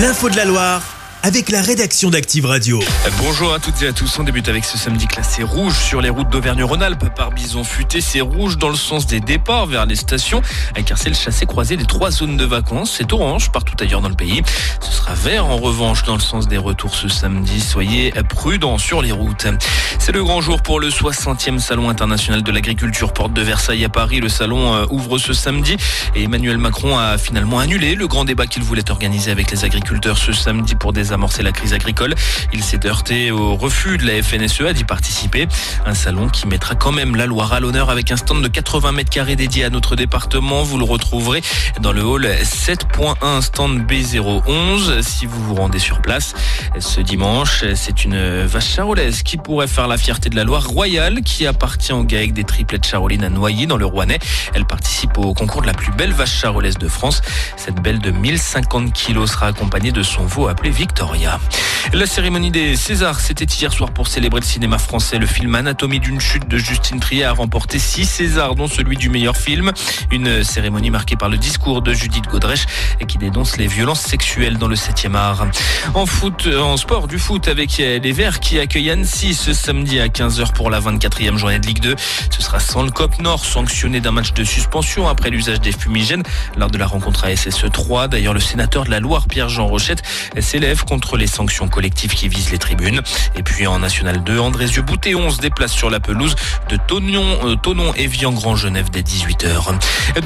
L'info de la Loire avec la rédaction d'Active Radio. Bonjour à toutes et à tous. On débute avec ce samedi classé rouge sur les routes d'Auvergne-Rhône-Alpes par bison futé. C'est rouge dans le sens des départs vers les stations, car c'est le chassé-croisé des trois zones de vacances. C'est orange partout ailleurs dans le pays. Ce sera vert en revanche dans le sens des retours ce samedi. Soyez prudents sur les routes. C'est le grand jour pour le 60e Salon international de l'agriculture Porte de Versailles à Paris. Le salon euh, ouvre ce samedi et Emmanuel Macron a finalement annulé le grand débat qu'il voulait organiser avec les agriculteurs ce samedi pour des amorcer la crise agricole. Il s'est heurté au refus de la FNSEA d'y participer. Un salon qui mettra quand même la Loire à l'honneur avec un stand de 80 mètres carrés dédié à notre département. Vous le retrouverez dans le hall 7.1 stand B011 si vous vous rendez sur place. Ce dimanche, c'est une vache charolaise qui pourrait faire la fierté de la Loire royale qui appartient au GAEC des triplettes charolines à Noyer dans le Rouennais. Elle participe au concours de la plus belle vache charolaise de France. Cette belle de 1050 kilos sera accompagnée de son veau appelé Victor. La cérémonie des Césars, c'était hier soir pour célébrer le cinéma français. Le film Anatomie d'une chute de Justine Trier a remporté six Césars, dont celui du meilleur film. Une cérémonie marquée par le discours de Judith Godrèche qui dénonce les violences sexuelles dans le 7e art. En foot, en sport, du foot avec les Verts qui accueillent Annecy ce samedi à 15h pour la 24e journée de Ligue 2. Ce sera sans le COP Nord sanctionné d'un match de suspension après l'usage des fumigènes lors de la rencontre à SSE 3. D'ailleurs, le sénateur de la Loire, Pierre-Jean Rochette, s'élève contre les sanctions collectives qui visent les tribunes. Et puis en National 2, Andrézieux Boutéon se déplace sur la pelouse de Tonon, euh, et Vian Grand Genève dès 18h.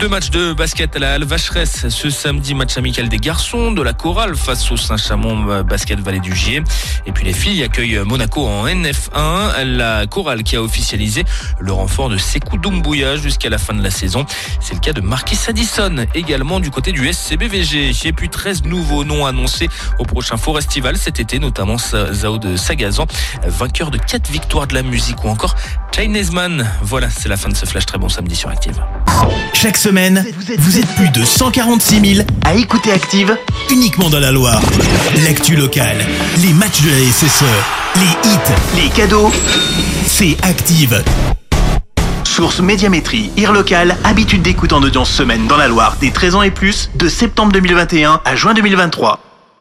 Deux matchs de basket à la Halle Vacheresse ce samedi, match amical des garçons de la chorale face au Saint-Chamond euh, Basket Vallée du Gier. Et puis les filles accueillent Monaco en NF1, la chorale qui a officialisé le renfort de Sekou Doumbouya jusqu'à la fin de la saison. C'est le cas de Marquis Addison, également du côté du SCBVG. Et puis 13 nouveaux noms annoncés au prochain forum festival cet été, notamment Zao de Sagazan, vainqueur de 4 victoires de la musique ou encore Chinese Man. Voilà, c'est la fin de ce flash très bon samedi sur Active. Chaque semaine, vous êtes plus de 146 000 à écouter Active uniquement dans la Loire. L'actu locale, les matchs de la SSE, les hits, les cadeaux, c'est Active. Source Médiamétrie, IR local, habitude d'écoute en audience semaine dans la Loire des 13 ans et plus, de septembre 2021 à juin 2023.